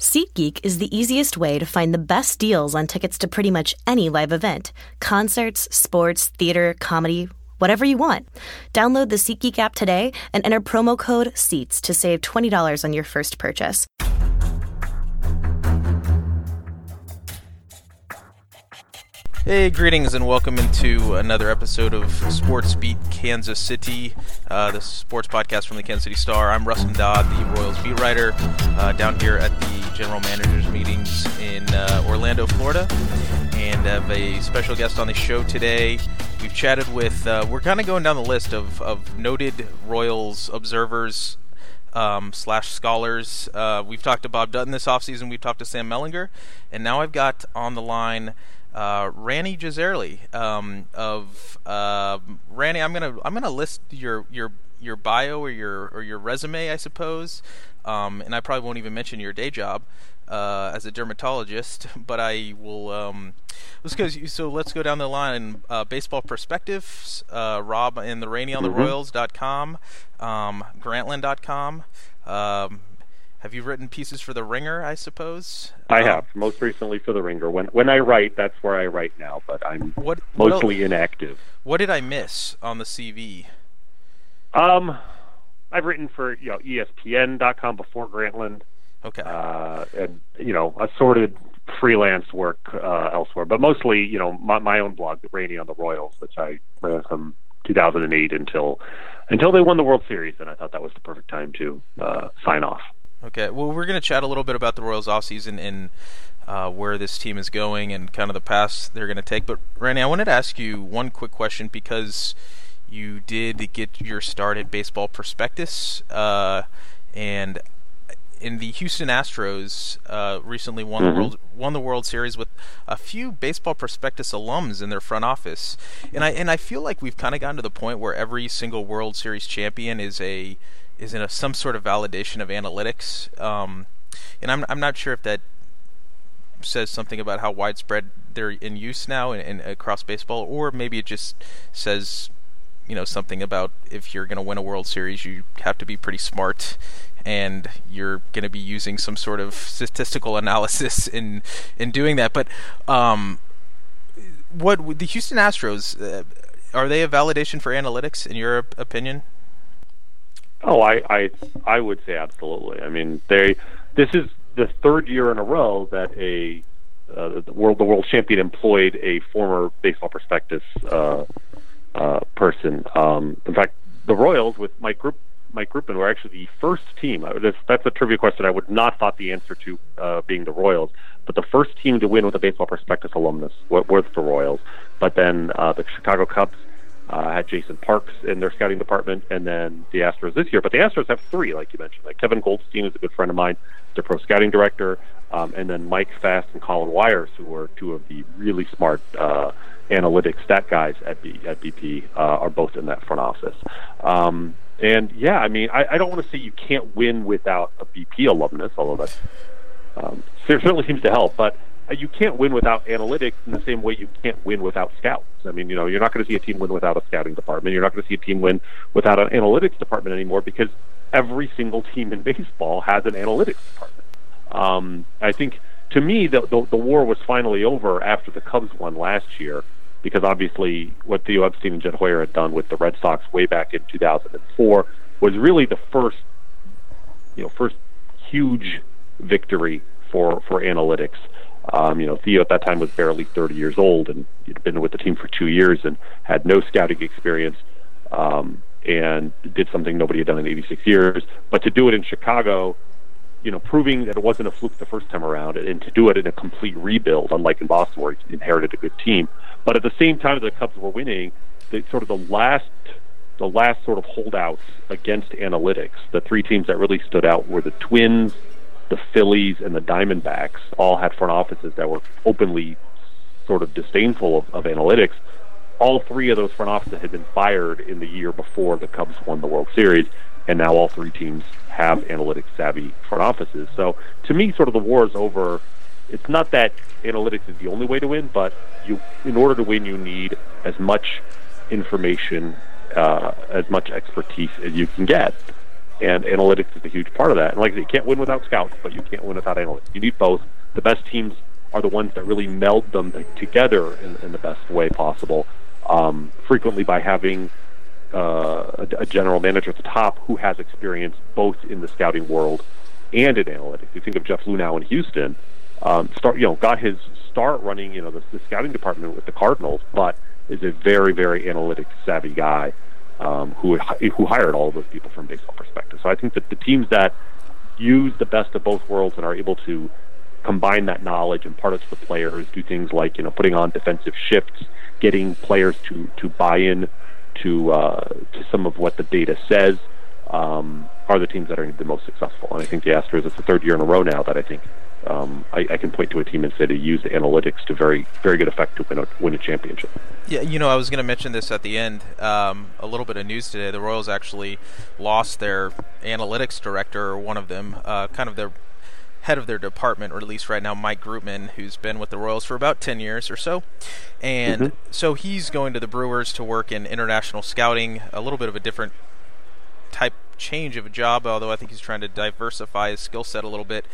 SeatGeek is the easiest way to find the best deals on tickets to pretty much any live event concerts, sports, theater, comedy, whatever you want. Download the SeatGeek app today and enter promo code SEATS to save $20 on your first purchase. Hey, greetings and welcome into another episode of Sports Beat Kansas City, uh, the sports podcast from the Kansas City Star. I'm Rustin Dodd, the Royals beat writer, uh, down here at the general managers meetings in uh, Orlando, Florida, and have a special guest on the show today. We've chatted with, uh, we're kind of going down the list of, of noted Royals observers um, slash scholars. Uh, we've talked to Bob Dutton this offseason. We've talked to Sam Mellinger, and now I've got on the line uh, Rany Jazayerli um, of uh, Rany. I'm gonna I'm gonna list your your your bio or your or your resume, I suppose, um, and I probably won't even mention your day job uh, as a dermatologist, but I will. Um, let's go. So let's go down the line. Uh, Baseball Prospectus. Uh, Rob in the Rany on the mm-hmm. Royals.com, um, Grantland.com. Um, have you written pieces for The Ringer, I suppose? I um, have, most recently for The Ringer. When when I write, that's where I write now, but I'm what, mostly inactive. What did I miss on the CV? Um, I've written for you know ESPN.com before Grantland. Okay. Uh, and you know, assorted freelance work uh, elsewhere, but mostly you know my, my own blog, Rany on the Royals, which I ran from 2008 until until they won the World Series, and I thought that was the perfect time to uh, sign off. Okay. Well, we're going to chat a little bit about the Royals offseason and uh, where this team is going and kind of the paths they're going to take. But Randy, I wanted to ask you one quick question because you did get your start at Baseball Prospectus, uh, and in the Houston Astros uh, recently won mm-hmm. the world won the World Series with a few Baseball Prospectus alums in their front office, and I and I feel like we've kind of gotten to the point where every single World Series champion is a is in a, some sort of validation of analytics. Um, and I'm I'm not sure if that says something about how widespread they're in use now and, and across baseball, or maybe it just says you know something about if you're going to win a World Series, you have to be pretty smart, and you're going to be using some sort of statistical analysis in in doing that. But um, what the Houston Astros uh, are they a validation for analytics in your opinion? Oh, I, I, I would say absolutely. I mean, they. This is the third year in a row that a uh, the world the world champion employed a former baseball prospectus uh, uh, person. Um, in fact, the Royals with Mike Group Mike Groopman were actually the first team. That's, that's a trivia question I would not thought the answer to uh, being the Royals, but the first team to win with a baseball prospectus alumnus was the Royals. But then uh, the Chicago Cubs uh, had Jason Parks in their scouting department, and then the Astros this year. But the Astros have three, like you mentioned. Like Kevin Goldstein is a good friend of mine, their pro scouting director, um, and then Mike Fast and Colin Wyers, who are two of the really smart uh, analytics stat guys at B, at BP, uh, are both in that front office. Um, and yeah, I mean, I, I don't want to say you can't win without a BP alumnus, although that um, certainly seems to help, but you can't win without analytics in the same way you can't win without scouts. I mean, you know, you're not going to see a team win without a scouting department. You're not going to see a team win without an analytics department anymore because every single team in baseball has an analytics department. Um, I think to me, the, the, the war was finally over after the Cubs won last year because obviously what Theo Epstein and Jed Hoyer had done with the Red Sox way back in 2004 was really the first, you know, first huge victory for for analytics. Um, you know, Theo at that time was barely 30 years old and he'd been with the team for two years and had no scouting experience um, and did something nobody had done in 86 years. But to do it in Chicago, you know, proving that it wasn't a fluke the first time around and to do it in a complete rebuild, unlike in Boston where he inherited a good team. But at the same time the Cubs were winning, the sort of the last the last sort of holdouts against analytics, the three teams that really stood out were the Twins, the Phillies and the Diamondbacks all had front offices that were openly sort of disdainful of, of analytics. All three of those front offices had been fired in the year before the Cubs won the World Series, and now all three teams have analytics savvy front offices. So to me, sort of the war is over. It's not that analytics is the only way to win, but you, in order to win, you need as much information, uh, as much expertise as you can get and analytics is a huge part of that. And like I said, you can't win without scouts, but you can't win without analytics. You need both. The best teams are the ones that really meld them together in, in the best way possible. Um, frequently by having uh, a, a, general manager at the top who has experience both in the scouting world and in analytics. You think of Jeff Luhnow in Houston, um, start you know got his start running you know the, the scouting department with the Cardinals, but is a very very analytics savvy guy um, who who hired all of those people from Baseball Prospectus. So I think that the teams that use the best of both worlds and are able to combine that knowledge, and impart it to the players, do things like you know putting on defensive shifts, getting players to to buy in to uh, to some of what the data says, um, are the teams that are the most successful. And I think the Astros, it's the third year in a row now that I think um, I, I, can point to a team and say they use analytics to very very good effect to win a win a championship. Yeah, you know, I was going to mention this at the end. Um, a little bit of news today: the Royals actually lost their analytics director, or one of them, uh, kind of their head of their department, or at least right now, Mike Groopman, who's been with the Royals for about 10 years or so. And mm-hmm. so he's going to the Brewers to work in international scouting, a little bit of a different type change of a job, although I think he's trying to diversify his skill set a little bit.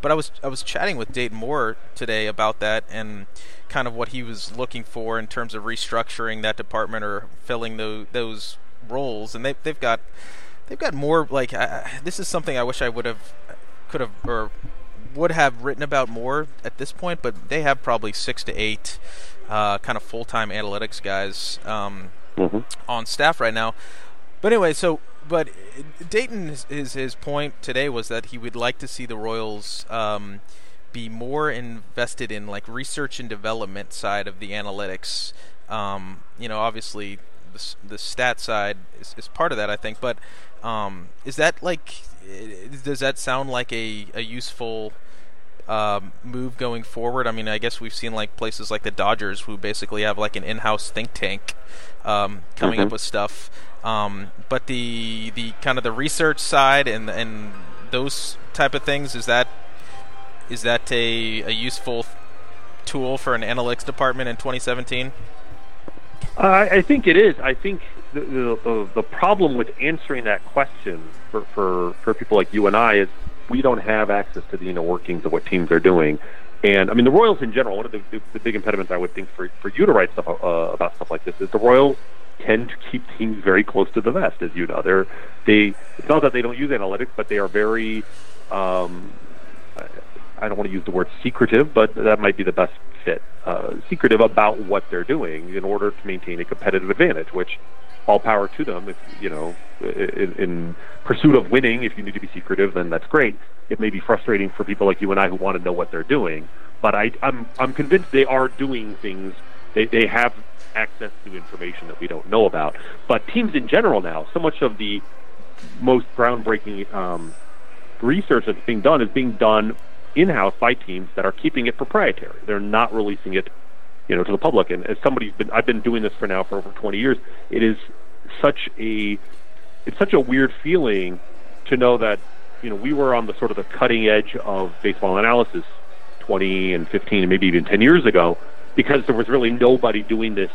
But I was I was chatting with Dayton Moore today about that and kind of what he was looking for in terms of restructuring that department or filling those those roles, and they they've got they've got more like uh, this is something I wish I would have could have or would have written about more at this point, but they have probably six to eight uh, kind of full time analytics guys um, mm-hmm. on staff right now. But anyway, so but Dayton his his point today was that he would like to see the Royals um, be more invested in like research and development side of the analytics. Um, you know, obviously the, the stat side is, is part of that, I think. But um, is that like does that sound like a, a useful um, move going forward? I mean, I guess we've seen like places like the Dodgers who basically have like an in-house think tank um, coming mm-hmm. up with stuff. Um, but the the kind of the research side and and those type of things is that is that a, a useful tool for an analytics department in 2017? Uh, I think it is. I think the, the, the problem with answering that question for, for, for people like you and I is we don't have access to the inner workings of what teams are doing. And I mean, the Royals in general, one of the, the, the big impediments I would think for, for you to write stuff uh, about stuff like this is the Royals tend to keep teams very close to the vest, as you know. They're they. It's not that they don't use analytics, but they are very. Um, I don't want to use the word secretive, but that might be the best fit. Uh, secretive about what they're doing in order to maintain a competitive advantage, which all power to them. If you know, in, in pursuit of winning, if you need to be secretive, then that's great. It may be frustrating for people like you and I who want to know what they're doing, but I, I'm I'm convinced they are doing things. They they have access to information that we don't know about. But teams in general now, so much of the most groundbreaking um, research that's being done is being done in-house by teams that are keeping it proprietary. They're not releasing it you know, to the public. And as somebody's been, I've been doing this for now for over 20 years. It is such a, it's such a weird feeling to know that, you know, we were on the sort of the cutting edge of baseball analysis 20 and 15 and maybe even 10 years ago, because there was really nobody doing this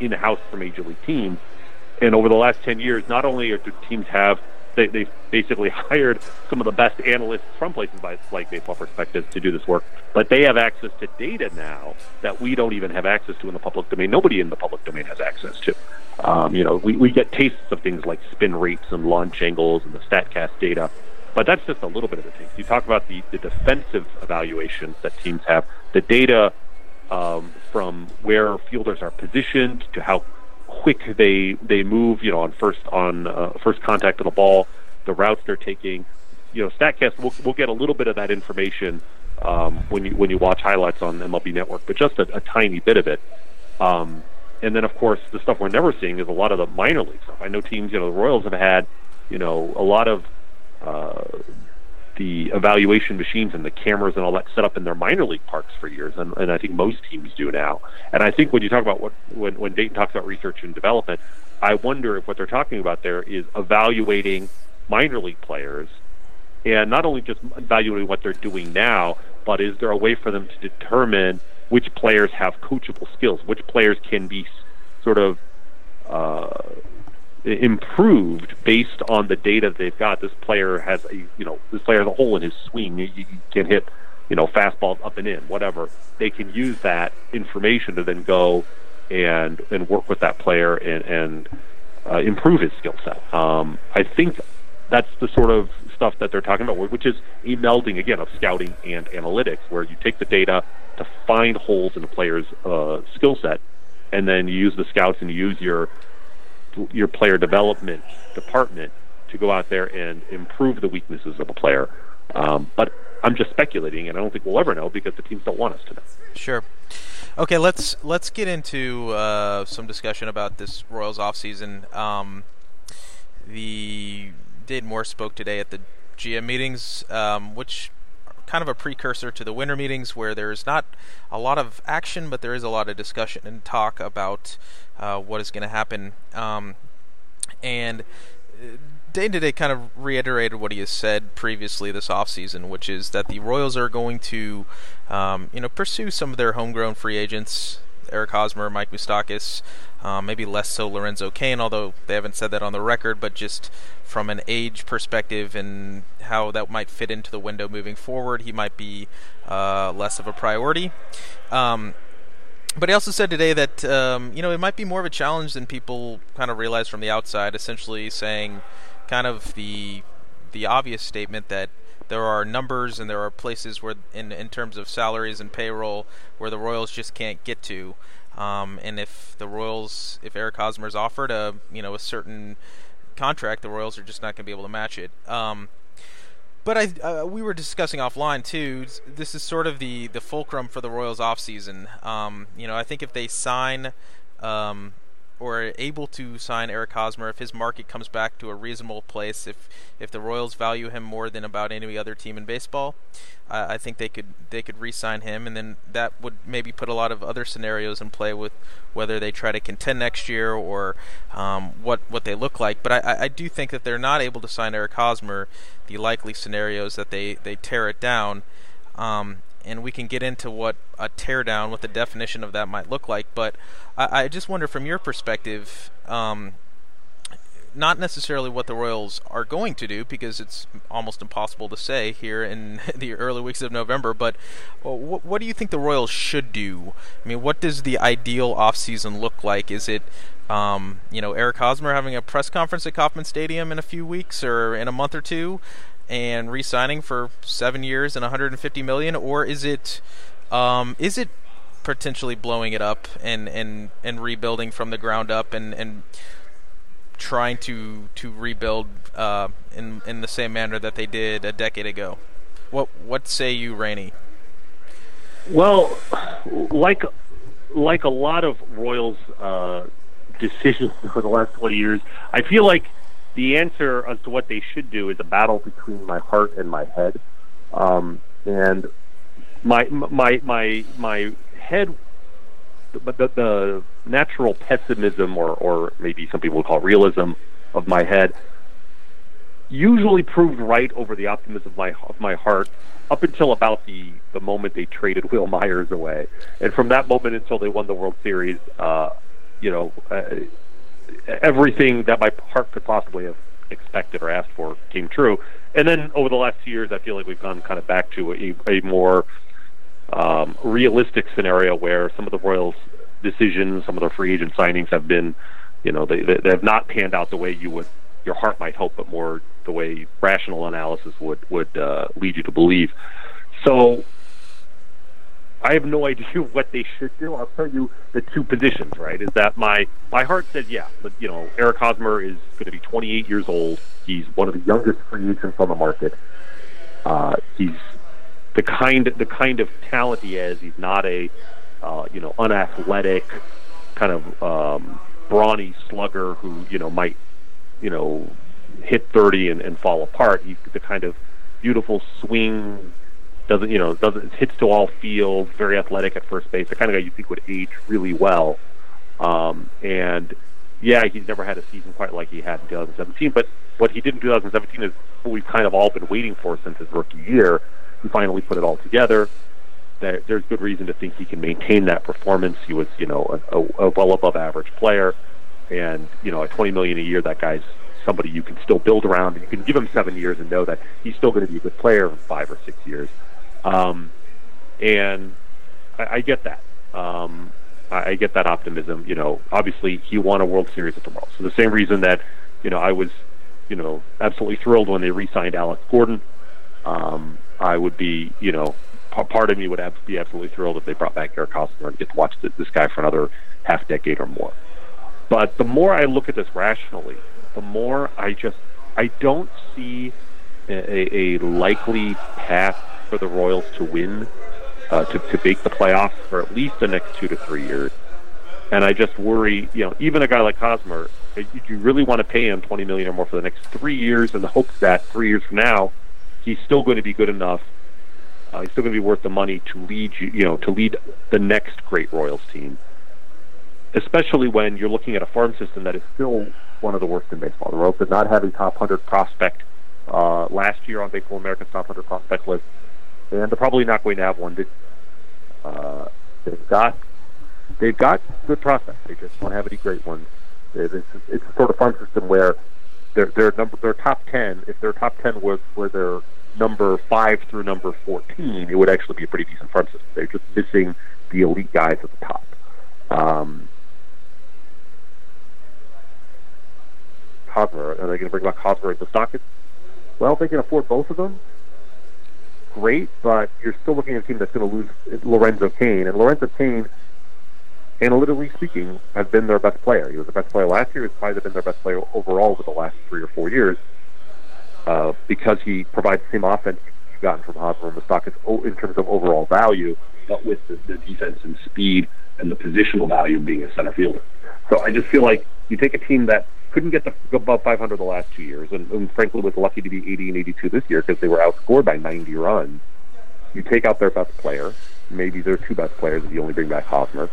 in the house for major league teams. And over the last 10 years, not only do teams have they, they basically hired some of the best analysts from places like Baseball Prospectus to do this work, but they have access to data now that we don't even have access to in the public domain. Nobody in the public domain has access to. Um, you know, we, we get tastes of things like spin rates and launch angles and the StatCast data, but that's just a little bit of the taste. You talk about the, the defensive evaluations that teams have, the data um, from where fielders are positioned to how quick they they move. You know, on first on uh, first contact of the ball, the routes they're taking. You know, Statcast will will get a little bit of that information um, when you when you watch highlights on MLB Network, but just a, a tiny bit of it. Um, and then, of course, the stuff we're never seeing is a lot of the minor league stuff. I know teams, you know, the Royals have had, you know, a lot of uh, the evaluation machines and the cameras and all that set up in their minor league parks for years, and, and I think most teams do now. And I think when you talk about what when, when Dayton talks about research and development, I wonder if what they're talking about there is evaluating minor league players, and not only just evaluating what they're doing now, but is there a way for them to determine which players have coachable skills, which players can be sort of uh, improved based on the data they've got. This player has a you know this player has a hole in his swing. You, can hit you know fastballs up and in, whatever. They can use that information to then go and and work with that player and and uh, improve his skill set. Um, I think that's the sort of stuff that they're talking about, which is a melding again of scouting and analytics, where you take the data to find holes in a player's uh, skill set, and then you use the scouts and you use your your player development department to go out there and improve the weaknesses of a player. Um, but I'm just speculating, and I don't think we'll ever know because the teams don't want us to know. Sure. Okay, let's let's get into uh, some discussion about this Royals offseason. Um, the Dayton Moore spoke today at the GM meetings, um, which kind of a precursor to the winter meetings, where there's not a lot of action, but there is a lot of discussion and talk about uh, what is going to happen. Um, and Dayton kind of reiterated what he has said previously this offseason, which is that the Royals are going to, um, you know, pursue some of their homegrown free agents, Eric Hosmer, Mike Moustakas, um, maybe less so Lorenzo Cain, although they haven't said that on the record, but just from an age perspective and how that might fit into the window moving forward, he might be uh, less of a priority. Um, but he also said today that um, you know it might be more of a challenge than people kind of realize from the outside. Essentially, saying kind of the the obvious statement that there are numbers and there are places where, in in terms of salaries and payroll, where the Royals just can't get to. Um, and if the Royals, if Eric Hosmer's offered a you know a certain contract, the Royals are just not going to be able to match it. Um, but I, uh, we were discussing offline too. This is sort of the, the fulcrum for the Royals offseason. Um, you know, I think if they sign um, or able to sign Eric Hosmer if his market comes back to a reasonable place. If if the Royals value him more than about any other team in baseball, uh, I think they could they could re-sign him, and then that would maybe put a lot of other scenarios in play with whether they try to contend next year or um, what what they look like. But I, I do think that they're not able to sign Eric Hosmer. The likely scenarios that they they tear it down. Um, and we can get into what a teardown, what the definition of that might look like. But I, I just wonder, from your perspective, um, not necessarily what the Royals are going to do, because it's almost impossible to say here in the early weeks of November. But what, what do you think the Royals should do? I mean, what does the ideal offseason look like? Is it um, you know, Eric Hosmer having a press conference at Kauffman Stadium in a few weeks or in a month or two? And re-signing for seven years and 150 million, or is it um, is it potentially blowing it up and, and, and rebuilding from the ground up and, and trying to to rebuild uh, in in the same manner that they did a decade ago? What what say you, Rany? Well, like like a lot of Royals uh, decisions over the last 20 years, I feel like the answer as to what they should do is a battle between my heart and my head. Um, and my my my my head, but the, the natural pessimism, or or maybe some people would call it realism, of my head, usually proved right over the optimism of my of my heart up until about the the moment they traded Wil Myers away, and from that moment until they won the World Series, uh, you know, uh, everything that my heart could possibly have expected or asked for came true. And then over the last two years, I feel like we've gone kind of back to a, a more um, realistic scenario where some of the Royals' decisions, some of the free agent signings have been, you know, they, they have not panned out the way you would your heart might hope, but more the way rational analysis would would uh, lead you to believe. So I have no idea what they should do. I'll tell you the two positions, right? Is that my my heart said, yeah, but you know, Eric Hosmer is going to be 28 years old. He's one of the youngest free agents on the market. Uh, he's the kind the kind of talent he has. He's not a uh, you know unathletic kind of um, brawny slugger who you know might you know hit 30 and, and fall apart. He's the kind of beautiful swing doesn't you know doesn't hits to all fields, very athletic at first base, the kind of guy you think would age really well. Um, and yeah, he's never had a season quite like he had in 2017. But what he did in 2017 is what we've kind of all been waiting for since his rookie year. He finally put it all together. There, there's good reason to think he can maintain that performance. He was, you know, a, a well above average player, and you know, at 20 million a year, that guy's somebody you can still build around. You can give him seven years and know that he's still going to be a good player in five or six years. Um, and I, I get that. Um, I, I get that optimism. You know, obviously he won a World Series at the World, so the same reason that you know I was, you know, absolutely thrilled when they re-signed Alex Gordon. Um, I would be, you know, part of me would have, be absolutely thrilled if they brought back Eric Hosmer and get to watch this guy for another half decade or more. But the more I look at this rationally, the more I just I don't see a, a likely path for the Royals to win uh, to to make the playoffs for at least the next two to three years. And I just worry, you know, even a guy like Hosmer, you really want to pay him twenty million or more for the next three years, in the hopes that three years from now, he's still going to be good enough. Uh, he's still going to be worth the money to lead you, you know, to lead the next great Royals team. Especially when you're looking at a farm system that is still one of the worst in baseball. The Royals did not have a top 100 prospect uh, last year on Baseball America's top 100 prospect list, and they're probably not going to have one. Uh, they've got they've got good prospects. They just don't have any great ones. It's, it's a sort of farm system where their their number their top 10. If their top 10 was were their number five through number 14, it would actually be a pretty decent farm system. They're just missing the elite guys at the top. Um, Hosmer. Are they going to bring back Hosmer and Moustakas? Well, if they can afford both of them, great, but you're still looking at a team that's going to lose Lorenzo Cain. And Lorenzo Cain, analytically speaking, has been their best player. He was the best player last year. He's probably been their best player overall over the last three or four years uh, because he provides the same offense you've gotten from Hosmer and Moustakas in terms of overall value, but with the, the defense and speed and the positional value being a center fielder. So I just feel like you take a team that couldn't get go above 500 the last two years, and, and frankly was lucky to be 80 and 82 this year because they were outscored by 90 runs. You take out their best player, maybe their two best players if you only bring back Hosmer,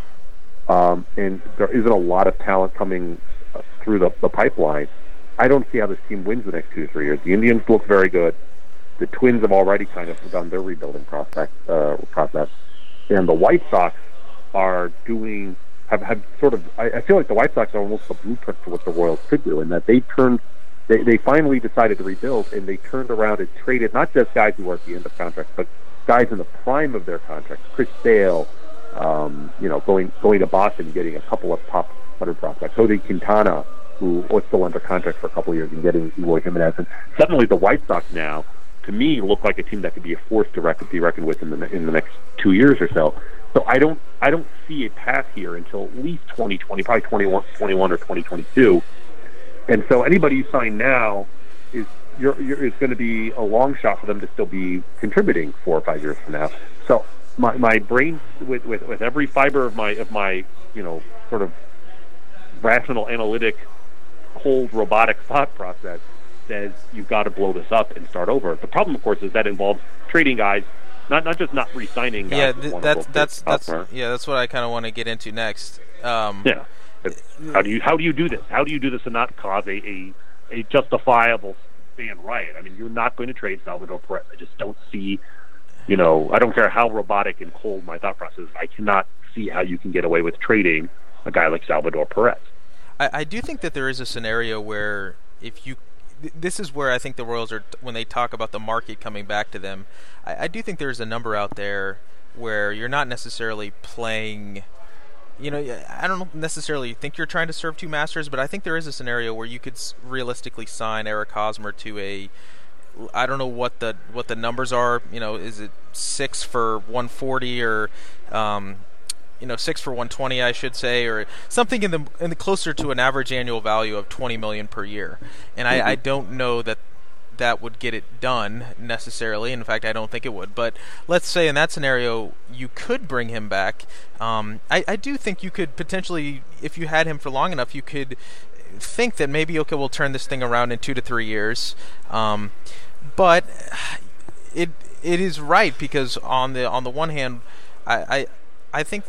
um, and there isn't a lot of talent coming uh, through the, the pipeline. I don't see how this team wins the next two to three years. The Indians look very good. The Twins have already kind of done their rebuilding prospect, uh, process, and the White Sox are doing have, have sort of I, I feel like the White Sox are almost the blueprint for what the Royals could do, in that they turned they, they finally decided to rebuild and they turned around and traded not just guys who are at the end of contracts, but guys in the prime of their contracts. Chris Sale, um, you know, going going to Boston, getting a couple of top hundred prospects. Jose Quintana, who was still under contract for a couple of years, and getting Eloy Jimenez. And suddenly, the White Sox now, to me, look like a team that could be a force to reckon, be reckoned with in the in the next two years or so. So I don't I don't see a path here until at least 2020, probably 21, 21 or 2022. And so anybody you sign now is you're, you're, is going to be a long shot for them to still be contributing four or five years from now. So my my brain with, with, with every fiber of my of my you know sort of rational analytic cold robotic thought process says you've got to blow this up and start over. The problem, of course, is that involves trading guys not not just not re-signing. Yeah, th- that's that's that's yeah, that's what I kind of want to get into next. Um, yeah, how do you how do you do this? How do you do this and not cause a a, a justifiable fan riot? I mean, you're not going to trade Salvador Perez. I just don't see. You know, I don't care how robotic and cold my thought process. is. I cannot see how you can get away with trading a guy like Salvador Perez. I, I do think that there is a scenario where if you this is where I think the Royals are when they talk about the market coming back to them. I, I do think there's a number out there where you're not necessarily playing. You know, I don't necessarily think you're trying to serve two masters, but I think there is a scenario where you could realistically sign Eric Hosmer to a. I don't know what the what the numbers are. You know, is it six for 140 or um, you know six for 120 I should say or something in the in the closer to an average annual value of 20 million per year and mm-hmm. I, I don't know that that would get it done necessarily. In fact, I don't think it would. But let's say in that scenario, you could bring him back. Um, I, I do think you could potentially, if you had him for long enough, you could think that maybe okay, we'll turn this thing around in two to three years. Um, but it it is right because on the on the one hand, I, I I think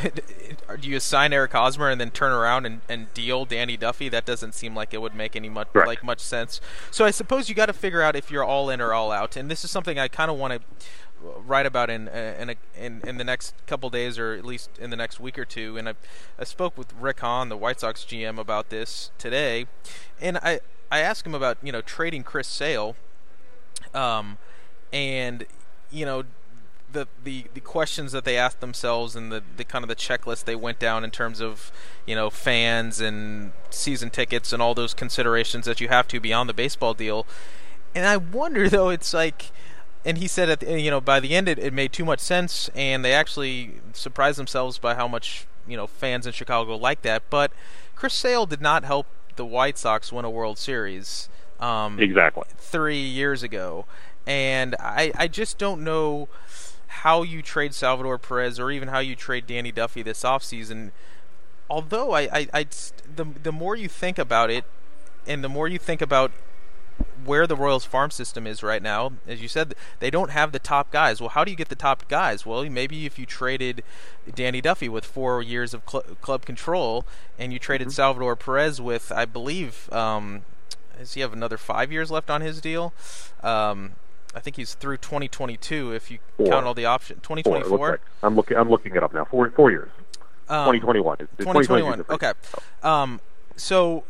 do you assign Eric Hosmer and then turn around and, and deal Danny Duffy? That doesn't seem like it would make any much right. like much sense. So I suppose you got to figure out if you're all in or all out. And this is something I kind of want to write about in in, a, in in the next couple days, or at least in the next week or two. And I I spoke with Rick Hahn, the White Sox GM, about this today, and I I asked him about you know trading Chris Sale, um, and you know the, the, the questions that they asked themselves and the, the kind of the checklist they went down in terms of you know fans and season tickets and all those considerations that you have to beyond the baseball deal. And I wonder though, it's like, and he said at the, you know by the end it, it made too much sense, and they actually surprised themselves by how much you know fans in Chicago like that. But Chris Sale did not help the White Sox win a World Series. Um, exactly. Three years ago, and I I just don't know how you trade Salvador Perez or even how you trade Danny Duffy this offseason. Although I, I, I, the the more you think about it, and the more you think about where the Royals farm system is right now, as you said, they don't have the top guys. Well, how do you get the top guys? Well, maybe if you traded Danny Duffy with four years of cl- club control, and you traded mm-hmm. Salvador Perez with, I believe, um, does he have another five years left on his deal? Um, I think he's through 2022 if you four. count all the options. 2024. Like. I'm looking. I'm looking it up now. Four four years. Um, 2021. 2021. Okay. Um, so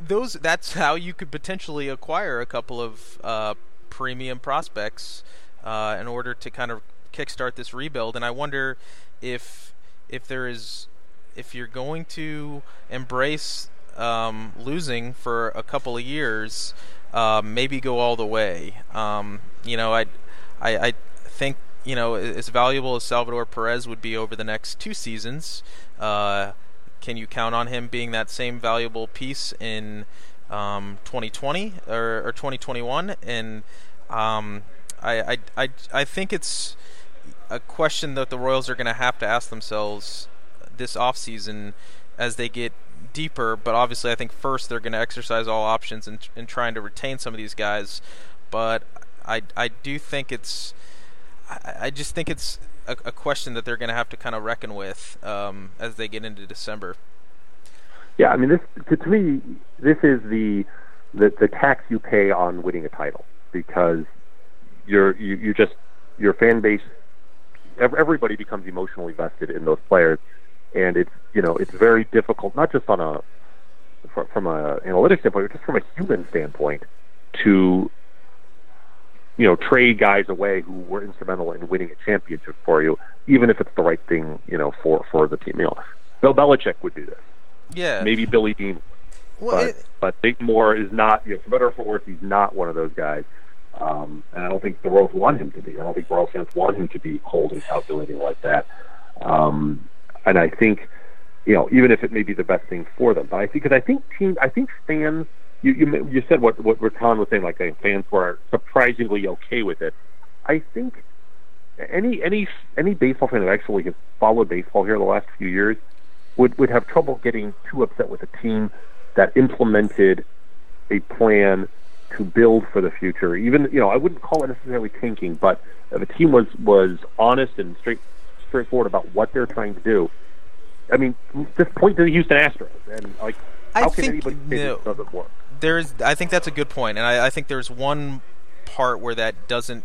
those that's how you could potentially acquire a couple of uh, premium prospects uh, in order to kind of kickstart this rebuild. And I wonder if if there is if you're going to embrace um, losing for a couple of years uh, maybe go all the way. Um, you know, I, I, I think you know as valuable as Salvador Perez would be over the next two seasons. Uh, can you count on him being that same valuable piece in um, 2020 or, or, 2021? And um, I, I, I, I think it's a question that the Royals are going to have to ask themselves this offseason as they get deeper, but obviously I think first they're going to exercise all options in, in trying to retain some of these guys. But I, I do think it's, I, I just think it's a, a, question that they're going to have to kind of reckon with um, as they get into December. Yeah, I mean, this to, to me, this is the, the the tax you pay on winning a title because you're you, you just your fan base everybody becomes emotionally vested in those players and it's you know it's very difficult not just on a from a analytics standpoint, but just from a human standpoint to you know trade guys away who were instrumental in winning a championship for you, even if it's the right thing you know for for the team. You know, Bill Belichick would do this. Yeah. Maybe Billy Beane. Well, but, it, but Dick Moore is not. You know, for better or for worse, he's not one of those guys. Um, and I don't think the Royals want him to be. I don't think Royals fans want him to be cold and calculating like that. Um, and I think, you know, even if it may be the best thing for them, but I think because I think team, I think fans. You you you said what what Raton was saying, like fans were surprisingly okay with it. I think any any any baseball fan that actually has followed baseball here the last few years would would have trouble getting too upset with a team that implemented a plan to build for the future. Even you know, I wouldn't call it necessarily tanking, but if a team was was honest and straight straightforward about what they're trying to do. I mean, just point to the Houston Astros and like how I can anybody say no, this doesn't work? There's, I think that's a good point, and I, I think there's one part where that doesn't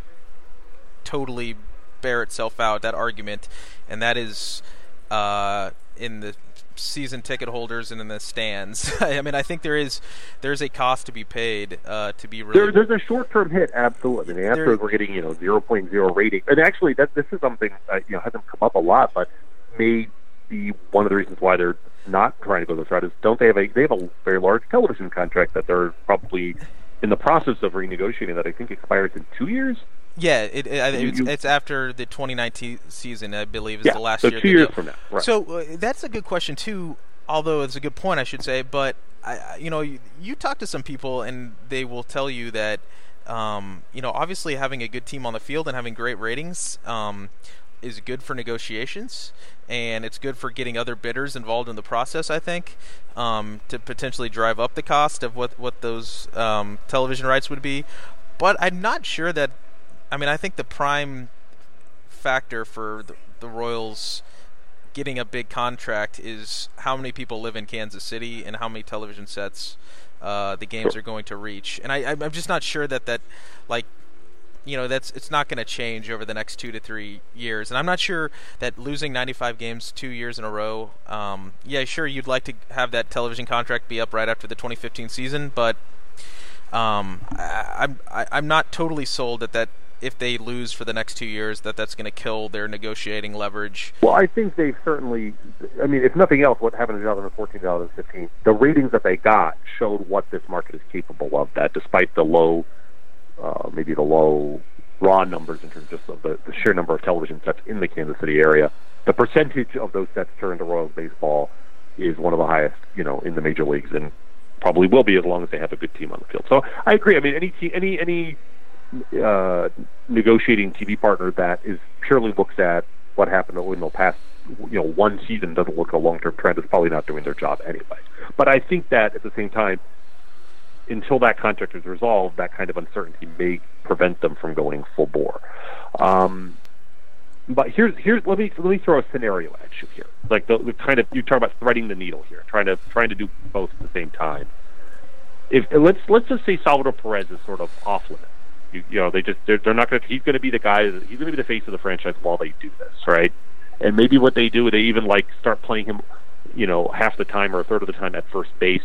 totally bear itself out. That argument, and that is uh, in the season ticket holders and in the stands. I mean, I think there is there's a cost to be paid uh, to be really. There, there's a short term hit, absolutely. The Astros were getting you know 0.0 rating, and actually that this is something that you know hasn't come up a lot, but may be one of the reasons why they're not trying to go this route. Is don't they have a they have a very large television contract that they're probably in the process of renegotiating that I think expires in two years. Yeah, it, it, it's, it's, after the 2019 season, I believe, is yeah, the last so year. two years from now. Right. So uh, that's a good question too. Although it's a good point, I should say. But I, you know, you, you talk to some people, and they will tell you that, um, you know, obviously having a good team on the field and having great ratings um, is good for negotiations, and it's good for getting other bidders involved in the process. I think um, to potentially drive up the cost of what what those um, television rights would be. But I'm not sure that I mean, I think the prime factor for the, the Royals getting a big contract is how many people live in Kansas City and how many television sets uh, the games are going to reach. And I, I'm just not sure that that like you know that's it's not going to change over the next two to three years. And I'm not sure that losing 95 games two years in a row. Um, yeah, sure, you'd like to have that television contract be up right after the 2015 season, but um, I, I'm I, am i am not totally sold that that if they lose for the next two years, that that's going to kill their negotiating leverage. Well, I think they've certainly. I mean, if nothing else, what happened in 2014, 2015, the ratings that they got showed what this market is capable of. That despite the low, uh, maybe the low raw numbers in terms of just the, the sheer number of television sets in the Kansas City area, the percentage of those sets turned to Royals baseball is one of the highest, you know, in the major leagues, and probably will be as long as they have a good team on the field. So I agree. I mean, any team, any any uh, negotiating TV partner that is purely looks at what happened in the past, you know, one season doesn't look at a long-term trend is probably not doing their job anyway. But I think that at the same time, until that contract is resolved, that kind of uncertainty may prevent them from going full bore. Um, but here's here's let me let me throw a scenario at you here. Like the, the kind of you talk about threading the needle here, trying to trying to do both at the same time. If let's let's just say Salvador Perez is sort of off limits you, you know, they just they're, they're not going to. He's going to be the guy. He's going to be the face of the franchise while they do this, right? And maybe what they do, they even like start playing him, you know, half the time or a third of the time at first base,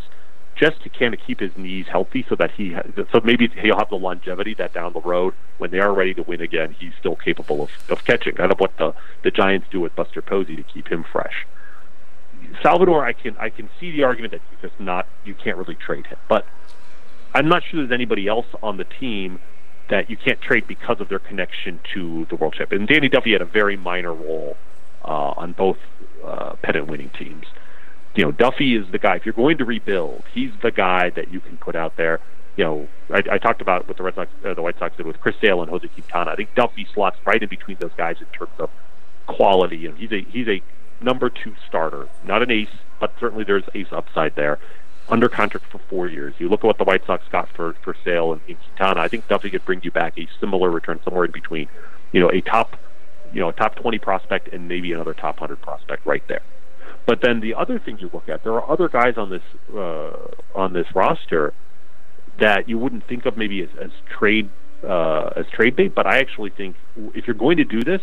just to kind of keep his knees healthy, so that he, so maybe he'll have the longevity that down the road when they are ready to win again, he's still capable of, of catching. Kind of what the the Giants do with Buster Posey to keep him fresh. Salvador, I can I can see the argument that you just not you can't really trade him, but I'm not sure there's anybody else on the team that you can't trade because of their connection to the World Chip. And Danny Duffy had a very minor role uh, on both uh, pennant winning teams. You know, Duffy is the guy. If you're going to rebuild, he's the guy that you can put out there. You know, I, I talked about what the Red Sox, uh, the White Sox did with Chris Sale and Jose Quintana. I think Duffy slots right in between those guys in terms of quality. You know, he's a he's a number two starter, not an ace, but certainly there's ace upside there under contract for four years. You look at what the White Sox got for for Sale in, in Quintana. I think Duffy could bring you back a similar return somewhere in between. You know, a top, you know, a top twenty prospect and maybe another top hundred prospect right there. But then the other thing you look at, there are other guys on this uh, on this roster that you wouldn't think of maybe as, as trade uh, as trade bait. But I actually think if you're going to do this,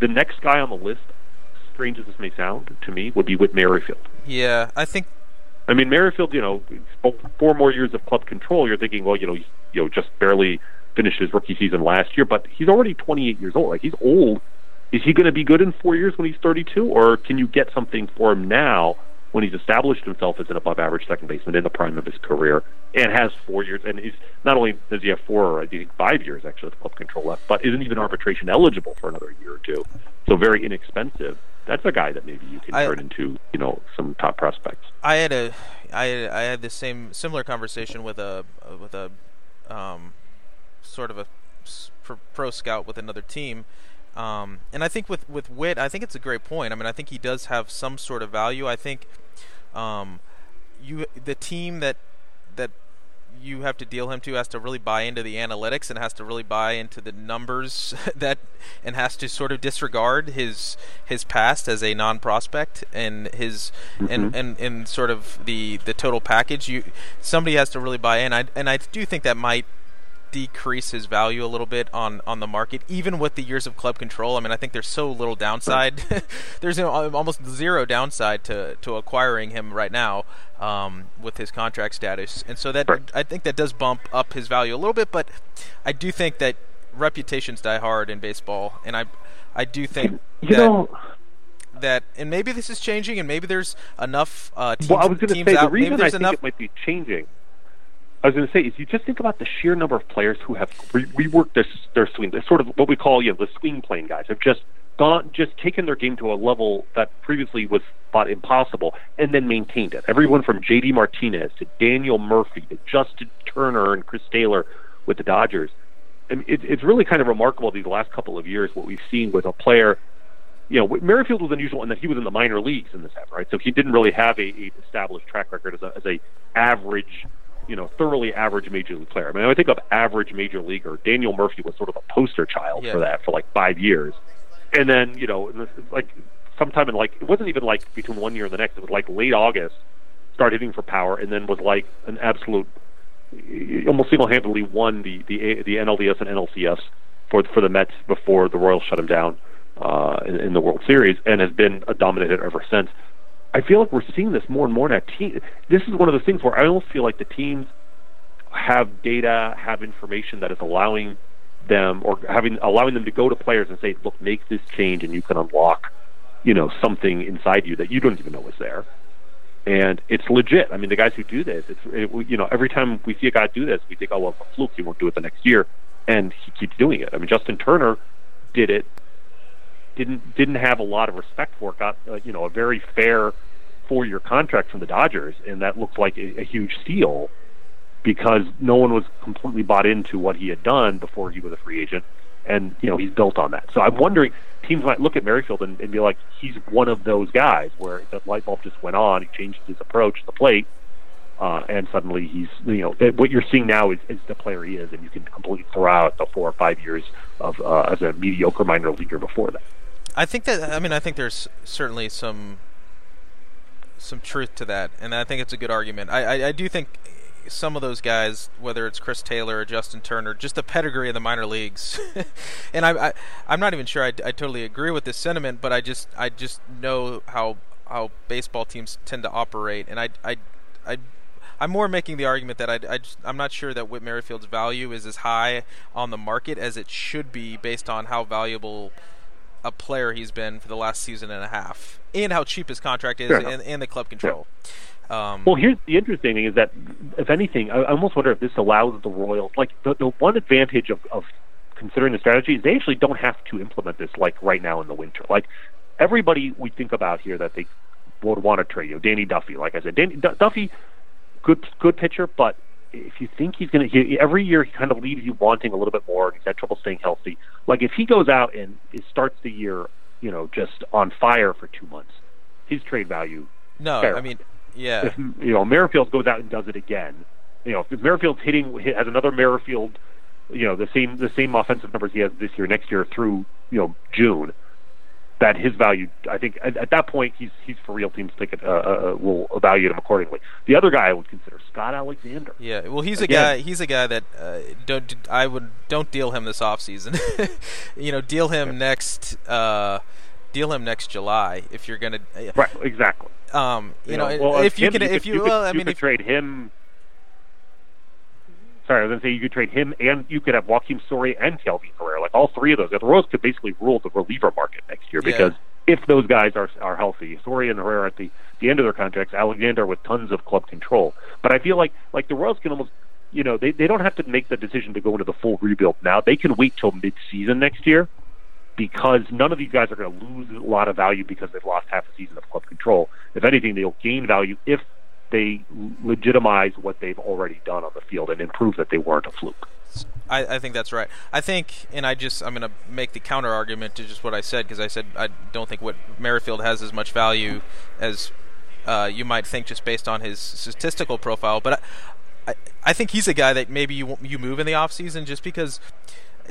the next guy on the list, strange as this may sound to me, would be Whit Merrifield. Yeah, I think I mean, Merrifield, you know, four more years of club control. You're thinking, well, you know, you know, just barely finished his rookie season last year, but he's already 28 years old. Like he's old. Is he going to be good in four years when he's 32, or can you get something for him now when he's established himself as an above-average second baseman in the prime of his career and has four years? And he's not only does he have four, or I think five years actually of club control left, but isn't even arbitration eligible for another year or two. So very inexpensive that's a guy that maybe you can I, turn into you know some top prospects. I had a I had, I had the same similar conversation with a with a um, sort of a pro scout with another team. Um, and I think with with Whit, I think it's a great point. I mean, I think he does have some sort of value. I think um, you the team that that you have to deal him to has to really buy into the analytics and has to really buy into the numbers that and has to sort of disregard his his past as a non prospect and his mm-hmm. and, and and sort of the the total package you somebody has to really buy in I, and I do think that might decrease his value a little bit on, on the market, even with the years of club control. I mean, I think there's so little downside. there's you know, almost zero downside to, to acquiring him right now um, with his contract status, and so that I think that does bump up his value a little bit. But I do think that reputations die hard in baseball, and I I do think you that, know that, and maybe this is changing, and maybe there's enough uh, teams. Well, I was going to say out, the reason I think enough, it might be changing I was going to say is you just think about the sheer number of players who have re- reworked their their swing, the sort of what we call you know the swing plane guys have just gone just taken their game to a level that previously was thought impossible and then maintained it. Everyone from JD Martinez to Daniel Murphy to Justin Turner and Chris Taylor with the Dodgers. Mean, it, it's really kind of remarkable these last couple of years what we've seen with a player. You know, Merrifield was unusual in that he was in the minor leagues in this, effort, right? So he didn't really have a, a established track record as a, as a average you know, thoroughly average major league player. I mean, I think of average major leaguer. Daniel Murphy was sort of a poster child yeah. for that for like five years, and then you know, like sometime in like it wasn't even like between one year and the next. It was like late August, started hitting for power, and then was like an absolute almost single-handedly won the the the NLDS and NLCS for for the Mets before the Royals shut him down uh, in, in the World Series, and has been a dominator ever since. I feel like we're seeing this more and more now. Team, this is one of those things where I almost feel like the teams have data, have information that is allowing them or having allowing them to go to players and say, "Look, make this change, and you can unlock, you know, something inside you that you don't even know is there." And it's legit. I mean, the guys who do this, it's it, you know, every time we see a guy do this, we think, "Oh, well, it's a fluke. He won't do it the next year," and he keeps doing it. I mean, Justin Turner did it. Didn't didn't have a lot of respect for. Got uh, you know a very fair four year contract from the Dodgers, and that looked like a, a huge steal because no one was completely bought into what he had done before he was a free agent, and you know he's built on that. So I'm wondering, teams might look at Merrifield and, and be like, he's one of those guys where the light bulb just went on. He changed his approach the plate, uh, and suddenly he's you know what you're seeing now is, is the player he is, and you can completely throw out the four or five years of uh, as a mediocre minor leaguer before that. I think that I mean I think there's certainly some some truth to that, and I think it's a good argument. I, I, I do think some of those guys, whether it's Chris Taylor or Justin Turner, just the pedigree of the minor leagues. and I, I, I'm not even sure I, I totally agree with this sentiment, but I just, I just know how how baseball teams tend to operate, and I, I, I I'm more making the argument that I, I just, I'm not sure that Whit Merrifield's value is as high on the market as it should be based on how valuable a player he's been for the last season and a half, and how cheap his contract is, and, and, the club control. Yeah. Um, well, here's the interesting thing: is that if anything, I, I almost wonder if this allows the Royals, like the, the one advantage of, of considering the strategy is they actually don't have to implement this like right now in the winter. Like everybody we think about here that they would want to trade, you know, Danny Duffy. Like I said, Danny D- Duffy, good good pitcher, but if you think he's going to, he, every year he kind of leaves you wanting a little bit more, and he's had trouble staying healthy. Like if he goes out and starts the year, you know, just on fire for two months, his trade value. No, terrible. I mean yeah. If you know Merrifield goes out and does it again, you know if Merrifield's hitting has another Merrifield, you know the same the same offensive numbers he has this year, next year through you know June, that his value, I think at, at that point he's he's for real. Teams think it, uh, uh, will evaluate him accordingly. The other guy I would consider Scott Alexander. Yeah, well he's Again, a guy he's a guy that uh, don't I would don't deal him this off season. you know, deal him yeah. next. Uh, deal him next July if you're gonna. Uh, right, exactly. Um, you, you know, know well, if you him, can, if you, you well, I mean, you could if, trade him. Sorry, I was going to say you could trade him, and you could have Joakim Soria and Kelvin Herrera, like all three of those. The Royals could basically rule the reliever market next year because yeah. if those guys are are healthy, Soria and Herrera at the the end of their contracts, Alexander with tons of club control. But I feel like like the Royals can almost you know, they, they don't have to make the decision to go into the full rebuild now. They can wait till mid-season next year because none of these guys are going to lose a lot of value because they've lost half a season of club control. If anything, they'll gain value if they legitimize what they've already done on the field and improve that they weren't a fluke. I, I think that's right. I think, and I just I'm going to make the counter argument to just what I said because I said I don't think Whit Merrifield has as much value as uh, you might think just based on his statistical profile, but. I, I, I think he's a guy that maybe you you move in the offseason just because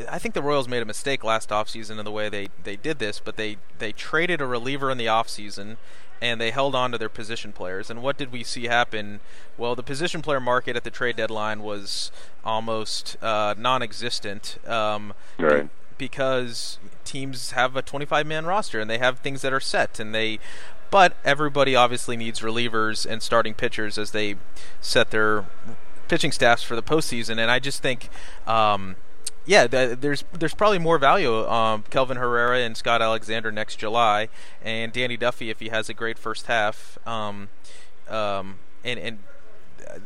I think the Royals made a mistake last offseason in the way they, they did this, but they, they traded a reliever in the offseason and they held on to their position players. And what did we see happen? Well, the position player market at the trade deadline was almost uh, non existent. Um, right. Because teams have a 25 man roster and they have things that are set and they but everybody obviously needs relievers and starting pitchers as they set their pitching staffs for the postseason. And I just think um, yeah, the, there's there's probably more value. Um, Kelvin Herrera and Scott Alexander next July, and Danny Duffy if he has a great first half. Um, um, and and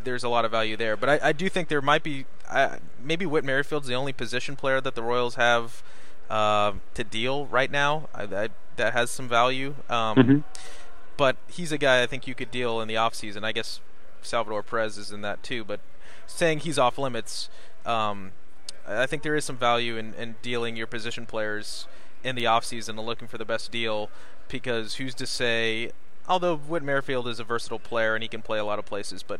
there's a lot of value there. But I, I do think there might be uh, maybe Whit Merrifield's the only position player that the Royals have uh, to deal right now I, I, that has some value. Um, mm-hmm. But he's a guy I think you could deal in the offseason. I guess Salvador Perez is in that too. But saying he's off limits. Um, I think there is some value in, in dealing your position players in the offseason and looking for the best deal because who's to say although Whit Merrifield is a versatile player and he can play a lot of places, but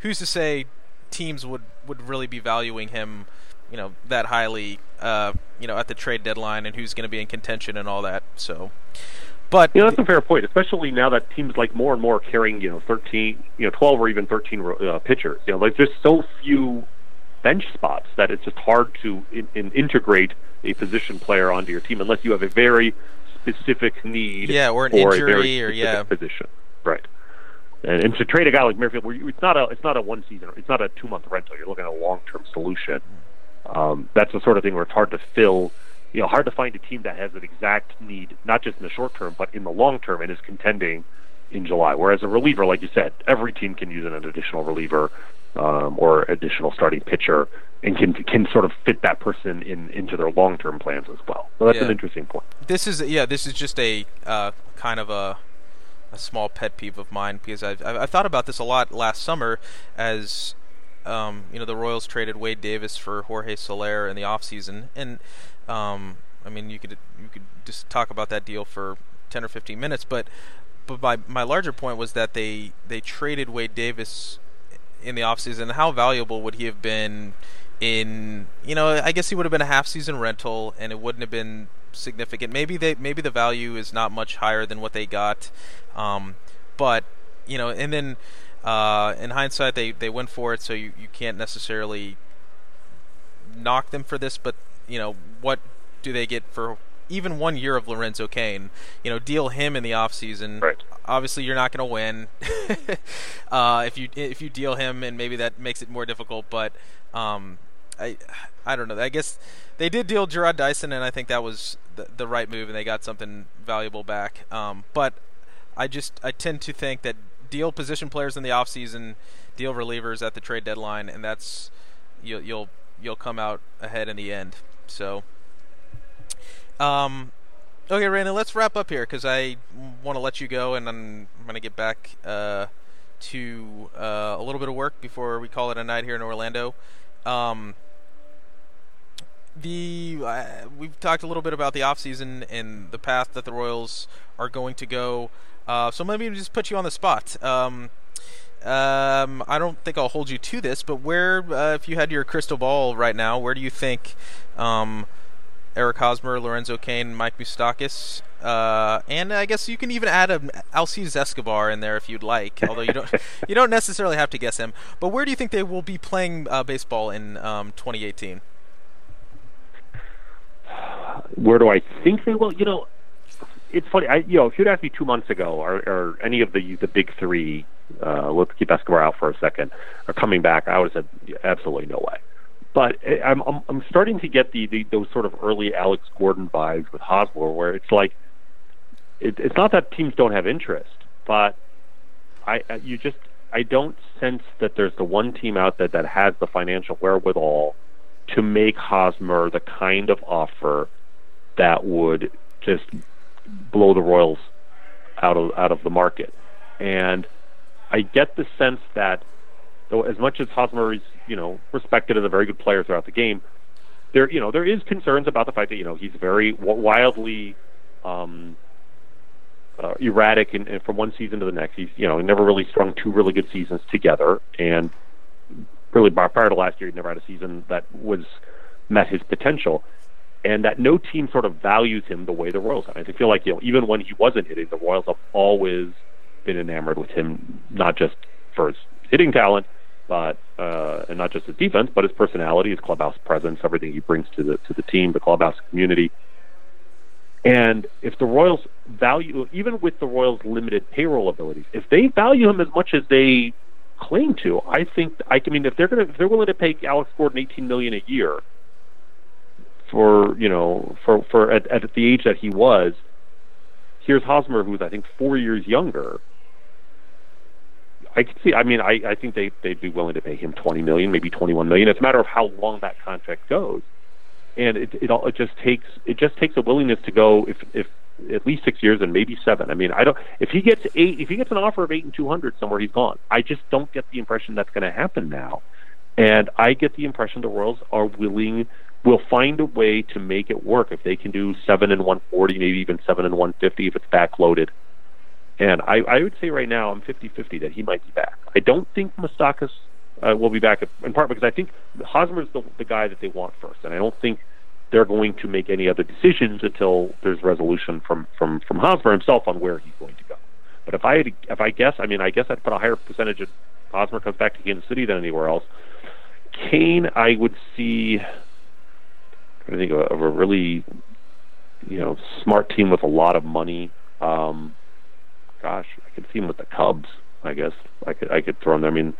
who's to say teams would, would really be valuing him, you know, that highly, uh, you know, at the trade deadline and who's going to be in contention and all that. So, But you know that's a fair point, especially now that teams like more and more carrying you know 13, you know 12 or even 13 uh, pitchers. You know, like there's so few bench spots that it's just hard to in, in integrate a position player onto your team unless you have a very specific need. Yeah, or an for injury, a very or specific yeah, position. Right. And, and to trade a guy like Merrifield, where you, it's not a it's not a one season, it's not a two month rental. You're looking at a long term solution. Um, that's the sort of thing where it's hard to fill. You know, hard to find a team that has an exact need, not just in the short term, but in the long term, and is contending in July. Whereas a reliever, like you said, every team can use an additional reliever um, or additional starting pitcher, and can can sort of fit that person in into their long term plans as well. So that's Yeah. an interesting point. this is yeah, this is just a uh, kind of a a small pet peeve of mine because I've, I've thought about this a lot last summer as um, you know the Royals traded Wade Davis for Jorge Soler in the offseason. and um, I mean you could you could just talk about that deal for ten or fifteen minutes, but but my my larger point was that they they traded Wade Davis in the offseason. How valuable would he have been in you know I guess he would have been a half season rental and it wouldn't have been significant. Maybe they maybe the value is not much higher than what they got, um, but you know and then uh, in hindsight they they went for it, so you you can't necessarily knock them for this. But you know what do they get for even one year of Lorenzo Cain? You know deal him in the offseason. Right. Obviously, you're not going to win uh, if you if you deal him, and maybe that makes it more difficult. But um, I I don't know. I guess they did deal Jarrod Dyson, and I think that was the, the right move, and they got something valuable back. Um, but I just I tend to think that deal position players in the offseason, deal relievers at the trade deadline, and that's you'll you'll you'll come out ahead in the end. So, um, okay, Rany, let's wrap up here because I want to let you go, and I'm, I'm going to get back uh, to uh, a little bit of work before we call it a night here in Orlando. Um, the uh, we've talked a little bit about the offseason and the path that the Royals are going to go. Uh, so me just put you on the spot. Um, um, I don't think I'll hold you to this, but where, uh, if you had your crystal ball right now, where do you think um, Eric Hosmer, Lorenzo Cain, Mike Moustakas, uh, and I guess you can even add a Alcides Escobar in there if you'd like. Although you don't, you don't necessarily have to guess him. But where do you think they will be playing uh, baseball in um, 2018? Where do I think they will? You know, it's funny. I, you know, if you'd asked me two months ago, or, or any of the the big three, uh, let's keep Escobar out for a second, are coming back, I would have said absolutely no way. But I- I'm I'm, I'm starting to get the, the those sort of early Alex Gordon vibes with Hosmer, where it's like, it, it's not that teams don't have interest, but I- you just I don't sense that there's the one team out there that has the financial wherewithal to make Hosmer the kind of offer that would just blow the Royals out of out of the market. And I get the sense that though as much as Hosmer is, you know, respected as a very good player throughout the game, there you know, there is concerns about the fact that, you know, he's very wildly um uh, erratic in, in, from one season to the next. He's, you know, he never really strung two really good seasons together, and really prior to last year, he never had a season that was met his potential and that no team sort of values him the way the Royals have. I feel like you know even when he wasn't hitting, the Royals have always been enamored with him, not just for his hitting talent, but uh, and not just his defense, but his personality, his clubhouse presence, everything he brings to the to the team, the clubhouse community. And if the Royals value, even with the Royals' limited payroll abilities, if they value him as much as they claim to, I think I mean if they're going to they're willing to pay Alex Gordon eighteen million a year for you know for for at, at the age that he was. Here's Hosmer, who's I think four years younger. I can see. I mean, I, I think they they'd be willing to pay him twenty million, maybe twenty one million. It's a matter of how long that contract goes, and it it all it just takes it just takes a willingness to go if if at least six years and maybe seven. I mean, I don't. If he gets eight, if he gets an offer of eight and two hundred somewhere, he's gone. I just don't get the impression that's going to happen now, and I get the impression the Royals are willing will find a way to make it work if they can do seven and one forty, maybe even seven and one fifty if it's backloaded. And I, I would say right now I'm 50-50 that he might be back. I don't think Moustakas uh, will be back in part because I think Hosmer's the, the guy that they want first, and I don't think they're going to make any other decisions until there's resolution from from from Hosmer himself on where he's going to go. But if I had, if I guess, I mean, I guess I'd put a higher percentage of Hosmer comes back to Kansas City than anywhere else. Cain, I would see. I think of, of a really, you know, smart team with a lot of money. Um, gosh, I could see him with the Cubs. I guess I could I could throw him there. I mean,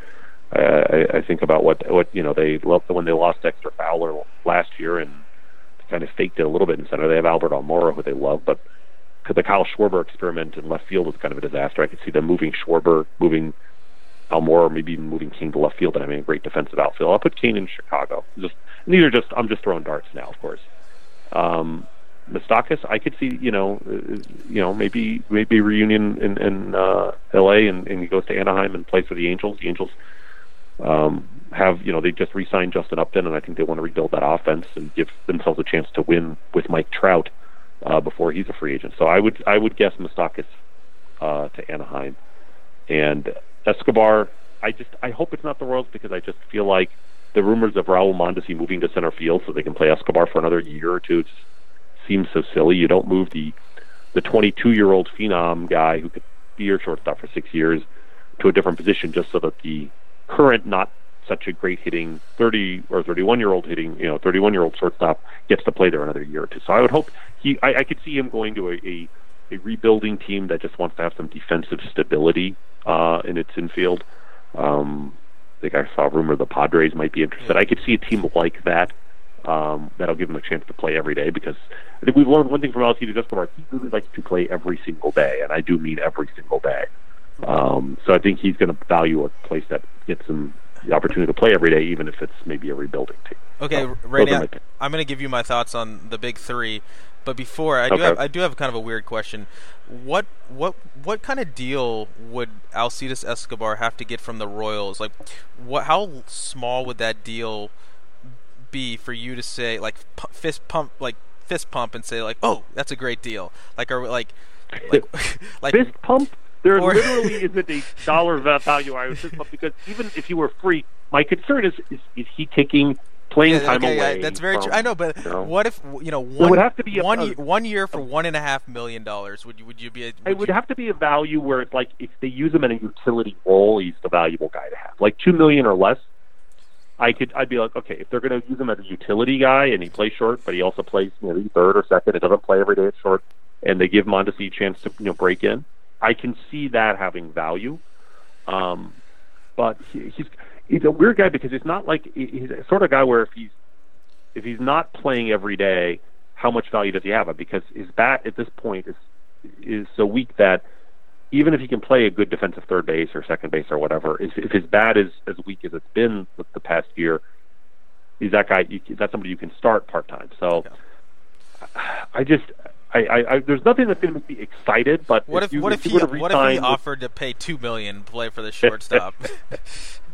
I, I think about what what you know they loved when they lost Dexter Fowler last year and kind of faked it a little bit in center. They have Albert Almora, who they love, but the Kyle Schwarber experiment in left field was kind of a disaster. I could see them moving Schwarber, moving Almora, maybe even moving Cain to left field, and having a great defensive outfield. I'll put Cain in Chicago. Just these are just I'm just throwing darts now, of course. Um, Moustakas, I could see, you know, uh, you know, maybe maybe reunion in, in uh, L.A. and, and he goes to Anaheim and plays for the Angels. The Angels um, have, you know, they just re-signed Justin Upton, and I think they want to rebuild that offense and give themselves a chance to win with Mike Trout uh, before he's a free agent. So I would I would guess Moustakas uh, to Anaheim and Escobar. I just I hope it's not the Royals because I just feel like the rumors of Raul Mondesi moving to center field so they can play Escobar for another year or two just seems so silly. You don't move the the 22 year old phenom guy who could be your shortstop for six years to a different position just so that the current not such a great hitting 30 or 31 year old hitting you know 31 year old shortstop gets to play there another year or two. So I would hope he I, I could see him going to a, a a rebuilding team that just wants to have some defensive stability uh, in its infield. Um, I think I saw a rumor the Padres might be interested. I could see a team like that um, that'll give him a chance to play every day because I think we've learned one thing from Alcides Escobar. He really likes to play every single day, and I do mean every single day. Um, so I think he's going to value a place that gets him the opportunity to play every day, even if it's maybe a rebuilding team. Okay, so, Rany, I, I'm going to give you my thoughts on the big three. But before I do have I do have kind of a weird question. What what what kind of deal would Alcides Escobar have to get from the Royals? Like, what how small would that deal be for you to say like p- fist pump like fist pump and say like oh that's a great deal like are like like, like fist pump there or, literally isn't a dollar value I fist pump because even if you were free my concern is is, is he taking playing yeah, time okay, away. Yeah, that's very from, true. I know, but you know? what if you know one would have to be one, a, year, one year for one and a half million dollars? Would you would you be? A, would it would you, have to be a value where it's like if they use him in a utility role, he's the valuable guy to have. Like two million or less, I could I'd be like, okay, if they're going to use him as a utility guy and he plays short, but he also plays you know third or second, it doesn't play every day at short, and they give Mondesi a chance to you know break in, I can see that having value. Um, but he, he's he's a weird guy because it's not like he's a sort of guy where if he's if he's not playing every day, how much value does he have? Because his bat at this point is is so weak that even if he can play a good defensive third base or second base or whatever, if, if his bat is as weak as it's been with the past year, is that guy. You, that's somebody you can start part time. So yeah. I just. I, I, I, there's nothing that's going to make me excited, but what if, if you, what if, if he what if he offered to pay two million to play for the shortstop?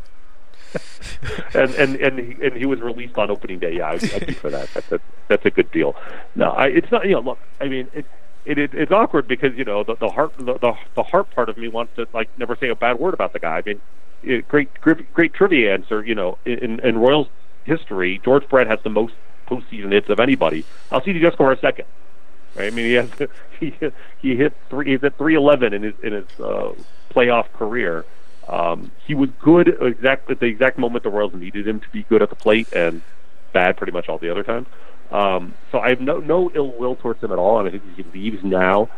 and and and he, and he was released on opening day. Yeah, I'd, I'd be for that. That's a that's a good deal. No, I, it's not. You know, look. I mean, it, it, it it's awkward because you know the the heart the, the the heart part of me wants to like never say a bad word about the guy. I mean, it, great great great trivia answer. You know, in in Royals history, George Brett has the most postseason hits of anybody. Alcides Escobar second. Right? I mean, he has he he hit three. He's at three eleven in his in his uh, playoff career. Um, he was good exact at the exact moment the Royals needed him to be good at the plate and bad pretty much all the other time. Um, so I have no no ill will towards him at all, and I think if he leaves now,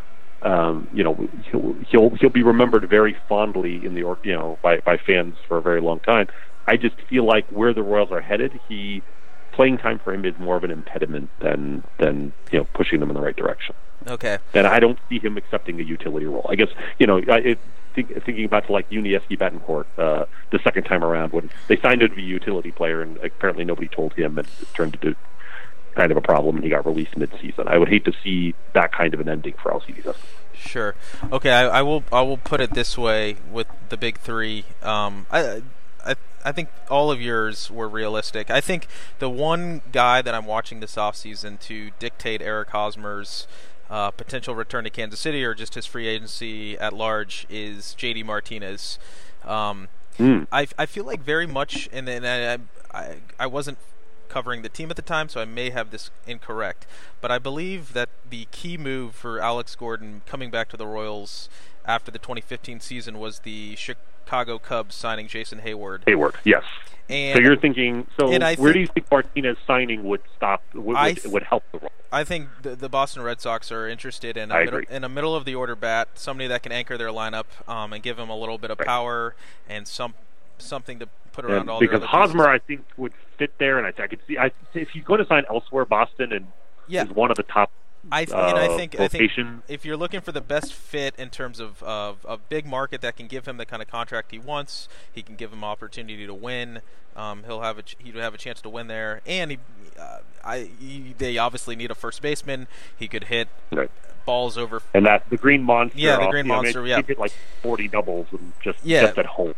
um, you know, he'll he'll he'll be remembered very fondly in the or you know by by fans for a very long time. I just feel like where the Royals are headed, he playing time for him is more of an impediment than than you know pushing them in the right direction. Okay. Then I don't see him accepting a utility role. I guess you know I, it, think, thinking about like Yuniesky Betancourt uh, the second time around when they signed him to be a utility player and apparently nobody told him and it turned into kind of a problem and he got released mid-season. I would hate to see that kind of an ending for Alcides. Sure. Okay, I, I, will. I will put it this way with the big three. Um, I, I, I think all of yours were realistic. I think the one guy that I'm watching this offseason to dictate Eric Hosmer's uh, potential return to Kansas City or just his free agency at large is JD Martinez. Um, mm. I, I feel like very much, and then I, I, I wasn't covering the team at the time, so I may have this incorrect. But I believe that the key move for Alex Gordon coming back to the Royals after the 2015 season was the Chicago Cubs signing Jason Heyward. Hayward, yes. And so you're thinking. So where I do you think Martinez signing would stop? Would, th- would help the Royals? I think the, the Boston Red Sox are interested in a, middle, in a middle of the order bat, somebody that can anchor their lineup um, and give them a little bit of Right. power and some something to put around And all because other pieces. Hosmer, I think, would fit there, and I, I could see. I, if he's going to sign elsewhere, Boston and Yeah. is one of the top. I th- and I uh, think I think if you're looking for the best fit in terms of, of a big market that can give him the kind of contract he wants, he can give him opportunity to win. Um, he'll have a ch- he'd have a chance to win there, and he, uh, I he, they obviously need a first baseman. He could hit Right. balls over. And that the Green Monster. Yeah, the off- Green you know, Monster, He'd yeah. hit like 40 doubles and just Yeah. just at home.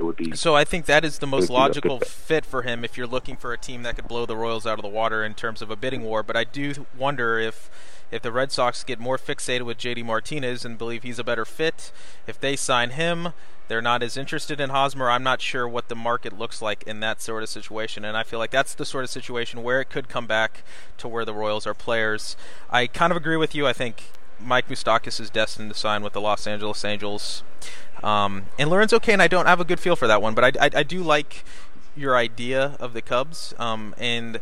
It would be. So I think that is the most Would be a good logical fit for him if you're looking for a team that could blow the Royals out of the water in terms of a bidding war. But I do wonder if if the Red Sox get more fixated with JD Martinez and believe he's a better fit, if they sign him, they're not as interested in Hosmer. I'm not sure what the market looks like in that sort of situation, and I feel like that's the sort of situation where it could come back to where the Royals are players. I kind of agree with you. I think Mike Moustakas is destined to sign with the Los Angeles Angels. Um, and Lorenzo Cain, I don't have a good feel for that one, but I, I, I do like your idea of the Cubs. Um, and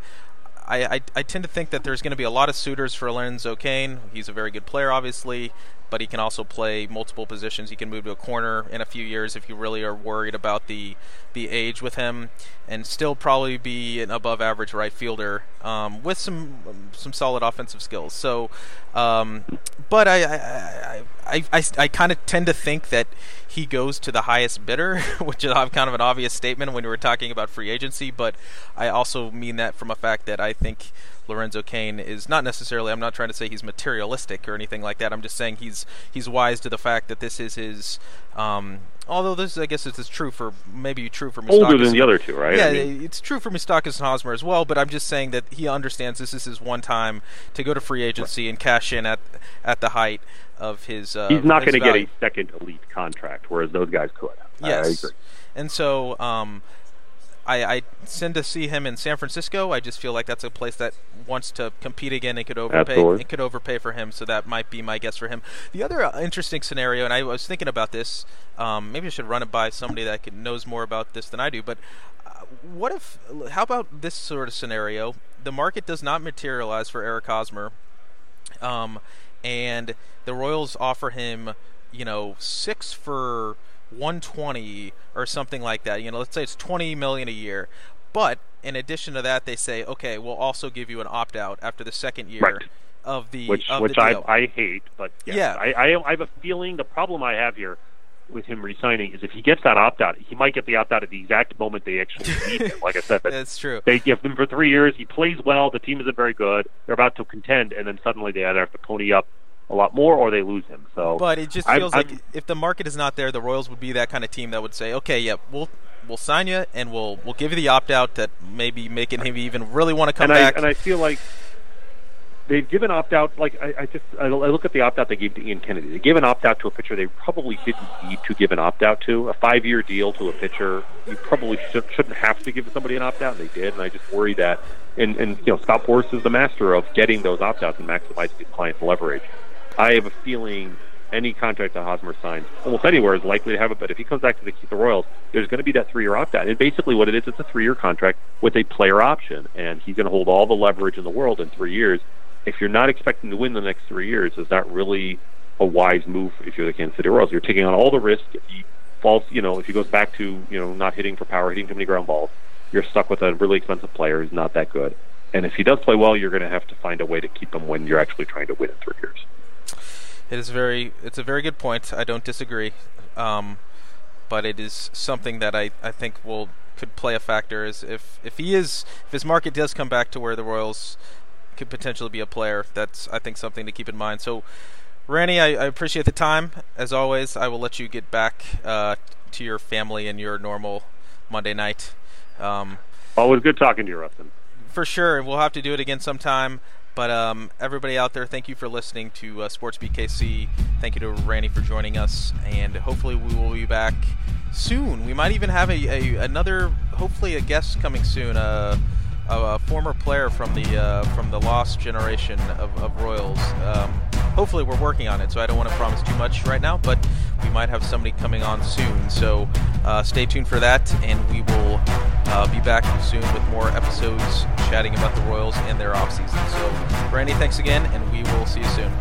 I, I, I tend to think that there's going to be a lot of suitors for Lorenzo Cain. He's a very good player, obviously, but he can also play multiple positions. He can move to a corner in a few years if you really are worried about the the age with him, and still probably be an above average right fielder um, with some some solid offensive skills. So, um, but I I, I, I, I, kind of tend to think that he goes to the highest bidder, which is kind of an obvious statement when we were talking about free agency. But I also mean that from a fact that I think Lorenzo Cain is not necessarily. I'm not trying to say he's materialistic or anything like that. I'm just saying he's he's wise to the fact that this is his. Um, although this, I guess, this is true for maybe true for older than the other two, right? Yeah, I mean, it's true for Moustakas and Hosmer as well, but I'm just saying that he understands this is his one time to go to free agency and cash in at at the height of his. Uh, he's not going to get a second elite contract, whereas those guys could. Yes. agree. And so um, I, I tend to see him in San Francisco. I just feel like that's a place that wants to compete again and could overpay. Absolutely. It could overpay for him, so that might be my guess for him. The other uh, interesting scenario, and I was thinking about this. Um, maybe I should run it by somebody that can, knows more about this than I do. But uh, what if? How about this sort of scenario? The market does not materialize for Eric Hosmer um, and the Royals offer him, you know, six for 120 or something like that. You know, let's say it's 20 million a year, but in addition to that, they say, okay, we'll also give you an opt out after the second year Right. of the which of which the I. I hate, but yes, Yeah. I, I I have a feeling the problem I have here with him resigning is if he gets that opt out, he might get the opt out at the exact moment they actually need him. Like I said, That's true. they give him for three years. He plays well. The team isn't very good. They're about to contend, and then suddenly they either have to pony up a lot more or they lose him. So, But it just feels I'm- like if the market is not there, the Royals would be that kind of team that would say, okay, yep, we'll we'll sign you and we'll we'll give you the opt out that maybe making him even really want to come and I back. and I feel like they've given opt out. Like I, I just I, I look at the opt out they gave to Ian Kennedy. They gave an opt out to a pitcher they probably didn't need to give an opt out to. A five year deal to a pitcher you probably should, shouldn't have to give somebody an opt out. and They did, and I just worry that. And and you know Scott Boras is the master of getting those opt outs and maximizing his client's leverage. I have a feeling any contract that Hosmer signs, almost anywhere, is likely to have it. But if he comes back to the, the Royals, there's going to be that three-year opt-out. And basically, what it is, it's a three-year contract with a player option, and he's going to hold all the leverage in the world in three years. If you're not expecting to win the next three years, is that really a wise move? If you're the Kansas City Royals, you're taking on all the risk. If he falls, you know, if he goes back to you know not hitting for power, hitting too many ground balls, you're stuck with a really expensive player who's not that good. And if he does play well, you're going to have to find a way to keep him when you're actually trying to win in three years. It is very. It's a very good point. I don't disagree, um, but it is something that I, I think will could play a factor. Is if if he is if his market does come back to where the Royals could potentially be a player, that's I think something to keep in mind. So, Rany, I, I appreciate the time as always. I will let you get back uh, to your family and your normal Monday night. Um, Always good talking to you, Rustin. for sure. We'll have to do it again sometime. But um, everybody out there, thank you for listening to uh, Sports BKC. Thank you to Rany for joining us, and hopefully we will be back soon. We might even have a, a another, hopefully a guest coming soon. Uh, a, former player from the uh, from the lost generation of, of Royals. Um, hopefully, we're working on it, so I don't want to promise too much right now, but we might have somebody coming on soon. So uh, stay tuned for that, and we will uh, be back soon with more episodes chatting about the Royals and their offseason. So, Brandy, thanks again, and we will see you soon.